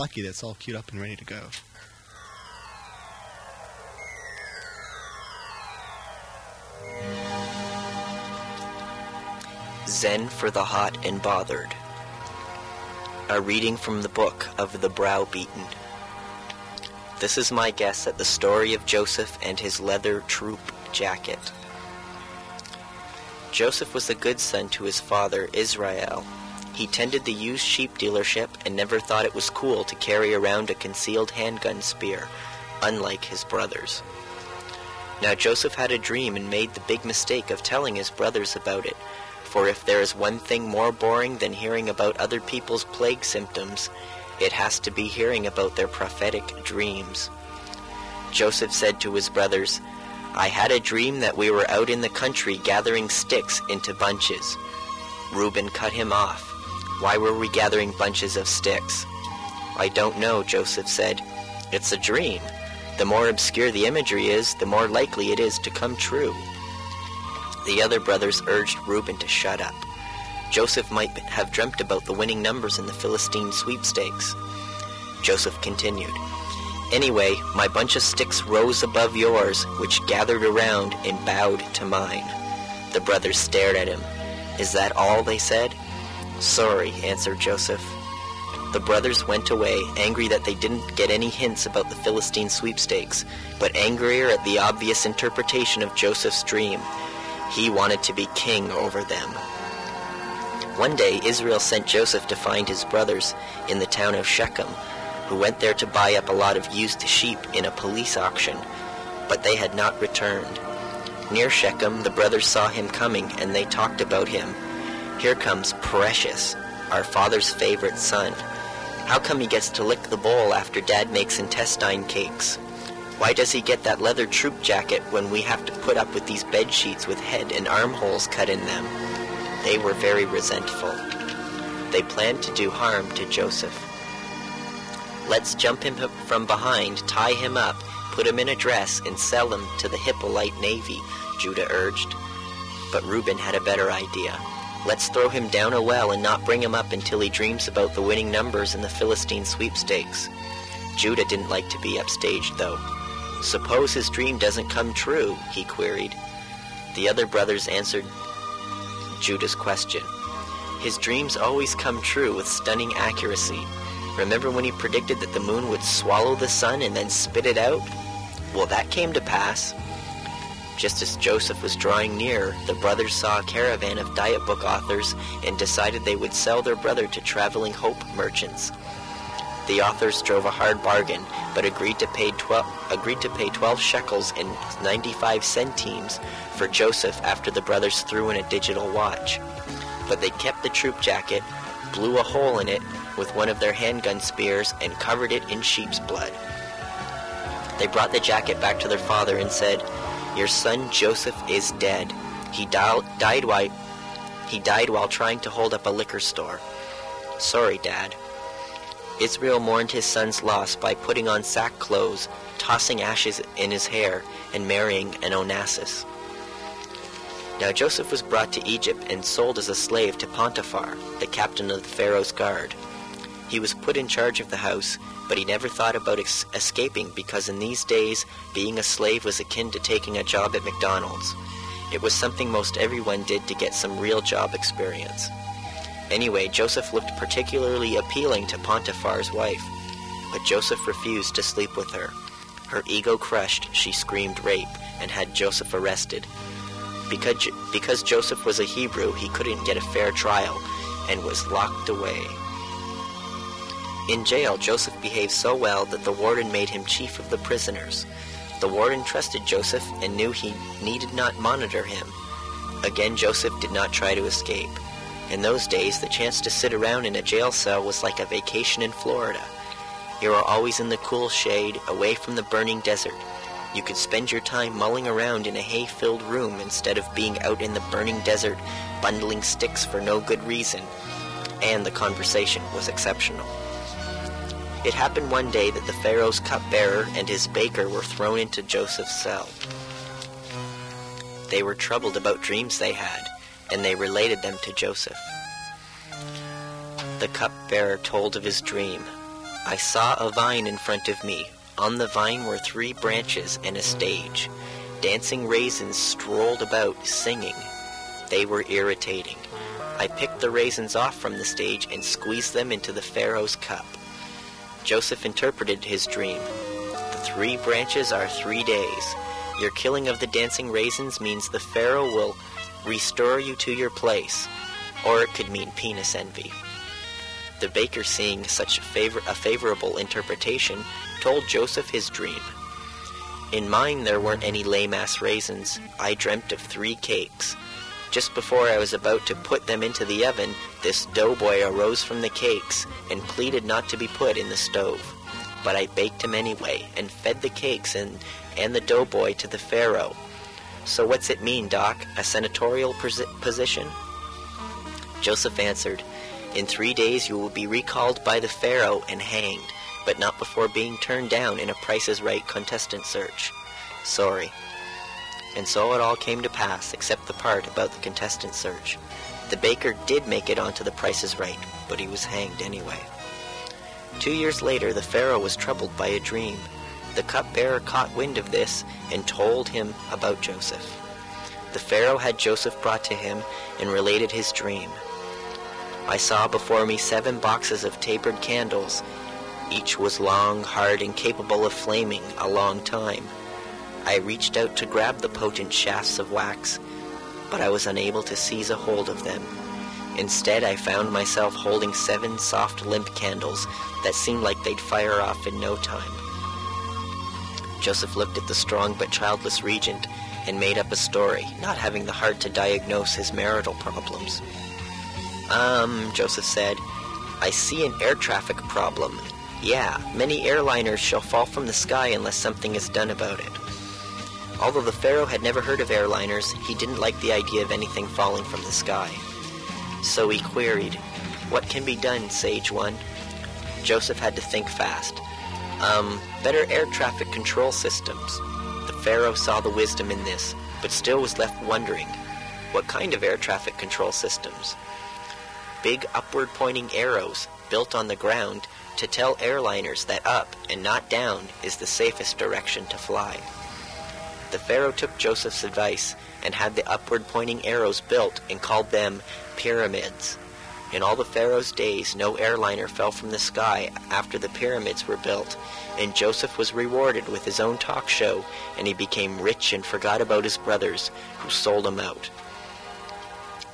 lucky that's all queued up and ready to go. Zen for the Hot and Bothered. A reading from the book of the Browbeaten. This is my guess at the story of Joseph and his leather troop jacket. Joseph was a good son to his father, Israel. He tended the used sheep dealership and never thought it was cool to carry around a concealed handgun spear, unlike his brothers. Now Joseph had a dream and made the big mistake of telling his brothers about it, for if there is one thing more boring than hearing about other people's plague symptoms, it has to be hearing about their prophetic dreams. Joseph said to his brothers, I had a dream that we were out in the country gathering sticks into bunches. Reuben cut him off. Why were we gathering bunches of sticks? I don't know, Joseph said. It's a dream. The more obscure the imagery is, the more likely it is to come true. The other brothers urged Reuben to shut up. Joseph might have dreamt about the winning numbers in the Philistine sweepstakes. Joseph continued, Anyway, my bunch of sticks rose above yours, which gathered around and bowed to mine. The brothers stared at him. Is that all? they said. Sorry, answered Joseph. The brothers went away, angry that they didn't get any hints about the Philistine sweepstakes, but angrier at the obvious interpretation of Joseph's dream. He wanted to be king over them. One day, Israel sent Joseph to find his brothers in the town of Shechem, who went there to buy up a lot of used sheep in a police auction, but they had not returned. Near Shechem, the brothers saw him coming, and they talked about him. Here comes Precious, our father's favorite son. How come he gets to lick the bowl after Dad makes intestine cakes? Why does he get that leather troop jacket when we have to put up with these bed sheets with head and armholes cut in them? They were very resentful. They planned to do harm to Joseph. Let's jump him from behind, tie him up, put him in a dress, and sell him to the Hippolyte Navy, Judah urged. But Reuben had a better idea. Let's throw him down a well and not bring him up until he dreams about the winning numbers in the Philistine sweepstakes. Judah didn't like to be upstaged, though. Suppose his dream doesn't come true, he queried. The other brothers answered Judah's question. His dreams always come true with stunning accuracy. Remember when he predicted that the moon would swallow the sun and then spit it out? Well, that came to pass. Just as Joseph was drawing near, the brothers saw a caravan of diet book authors and decided they would sell their brother to traveling hope merchants. The authors drove a hard bargain, but agreed to pay 12, agreed to pay 12 shekels and 95 centimes for Joseph after the brothers threw in a digital watch. But they kept the troop jacket, blew a hole in it with one of their handgun spears, and covered it in sheep's blood. They brought the jacket back to their father and said, Your son Joseph is dead. He died while he died while trying to hold up a liquor store. Sorry, Dad. Israel mourned his son's loss by putting on sack clothes, tossing ashes in his hair, and marrying an Onassis. Now Joseph was brought to Egypt and sold as a slave to Potiphar, the captain of the Pharaoh's guard. He was put in charge of the house, but he never thought about ex- escaping because in these days, being a slave was akin to taking a job at McDonald's. It was something most everyone did to get some real job experience. Anyway, Joseph looked particularly appealing to Potiphar's wife, but Joseph refused to sleep with her. Her ego crushed, she screamed rape and had Joseph arrested. Because, because Joseph was a Hebrew, he couldn't get a fair trial and was locked away. In jail, Joseph behaved so well that the warden made him chief of the prisoners. The warden trusted Joseph and knew he needed not monitor him. Again, Joseph did not try to escape. In those days, the chance to sit around in a jail cell was like a vacation in Florida. You were always in the cool shade, away from the burning desert. You could spend your time mulling around in a hay-filled room instead of being out in the burning desert, bundling sticks for no good reason. And the conversation was exceptional. It happened one day that the Pharaoh's cupbearer and his baker were thrown into Joseph's cell. They were troubled about dreams they had, and they related them to Joseph. The cupbearer told of his dream. I saw a vine in front of me. On the vine were three branches and a stage. Dancing raisins strolled about, singing. They were irritating. I picked the raisins off from the stage and squeezed them into the Pharaoh's cup. Joseph interpreted his dream. The three branches are three days. Your killing of the dancing raisins means the Pharaoh will restore you to your place, or it could mean penis envy. The baker, seeing such favor- a favorable interpretation, told Joseph his dream. In mine there weren't any lame-ass raisins. I dreamt of three cakes. Just before I was about to put them into the oven, this doughboy arose from the cakes and pleaded not to be put in the stove. But I baked him anyway and fed the cakes and, and the doughboy to the Pharaoh. So what's it mean, Doc? A senatorial posi- position? Joseph answered, In three days you will be recalled by the Pharaoh and hanged, but not before being turned down in a Price is Right contestant search. Sorry. And so it all came to pass, except the part about the contestant search. The baker did make it onto the Price is Right, but he was hanged anyway. Two years later, the Pharaoh was troubled by a dream. The cupbearer caught wind of this and told him about Joseph. The Pharaoh had Joseph brought to him and related his dream. I saw before me seven boxes of tapered candles. Each was long, hard, and capable of flaming a long time. I reached out to grab the potent shafts of wax, but I was unable to seize a hold of them. Instead, I found myself holding seven soft, limp candles that seemed like they'd fire off in no time. Joseph looked at the strong but childless regent and made up a story, not having the heart to diagnose his marital problems. Um, Joseph said, I see an air traffic problem. Yeah, many airliners shall fall from the sky unless something is done about it. Although the Pharaoh had never heard of airliners, he didn't like the idea of anything falling from the sky. So he queried, What can be done, Sage One? Joseph had to think fast. Um, better air traffic control systems. The Pharaoh saw the wisdom in this, but still was left wondering, what kind of air traffic control systems? Big upward pointing arrows built on the ground to tell airliners that up and not down is the safest direction to fly. The Pharaoh took Joseph's advice and had the upward pointing arrows built and called them pyramids. In all the Pharaoh's days, no airliner fell from the sky after the pyramids were built, and Joseph was rewarded with his own talk show, and he became rich and forgot about his brothers, who sold him out.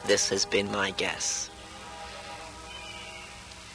This has been my guess.